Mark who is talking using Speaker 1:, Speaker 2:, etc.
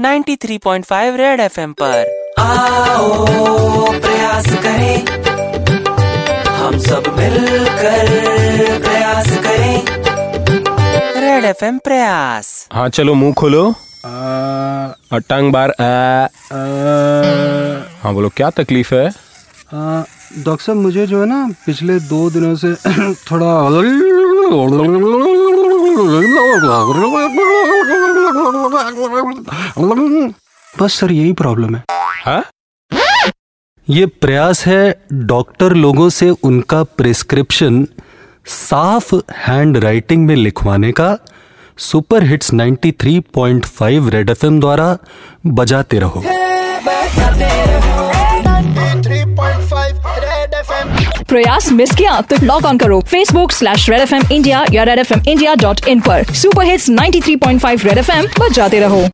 Speaker 1: 93.5 red FM पर।
Speaker 2: आओ प्रयास करें। हम सब मिलकर प्रयास करें।
Speaker 1: रेड एफएम प्रयास।
Speaker 3: हाँ चलो मुँह खोलो। और टंग बार आ, हाँ बोलो क्या तकलीफ़ है?
Speaker 4: हाँ, डॉक्टर साहब मुझे जो है ना पिछले दो दिनों से थोड़ा बस सर यही प्रॉब्लम है।
Speaker 3: हा?
Speaker 4: ये प्रयास है डॉक्टर लोगों से उनका प्रिस्क्रिप्शन साफ़ हैंड राइटिंग में लिखवाने का सुपर हिट्स 93.5 रेड एफएम द्वारा बजाते रहो। बजाते रहो।
Speaker 5: प्रयास मिस किया तो लॉग ऑन करो Facebook slash red F M India या red F M India dot in पर। Super hits 93.5 red F M जाते रहो।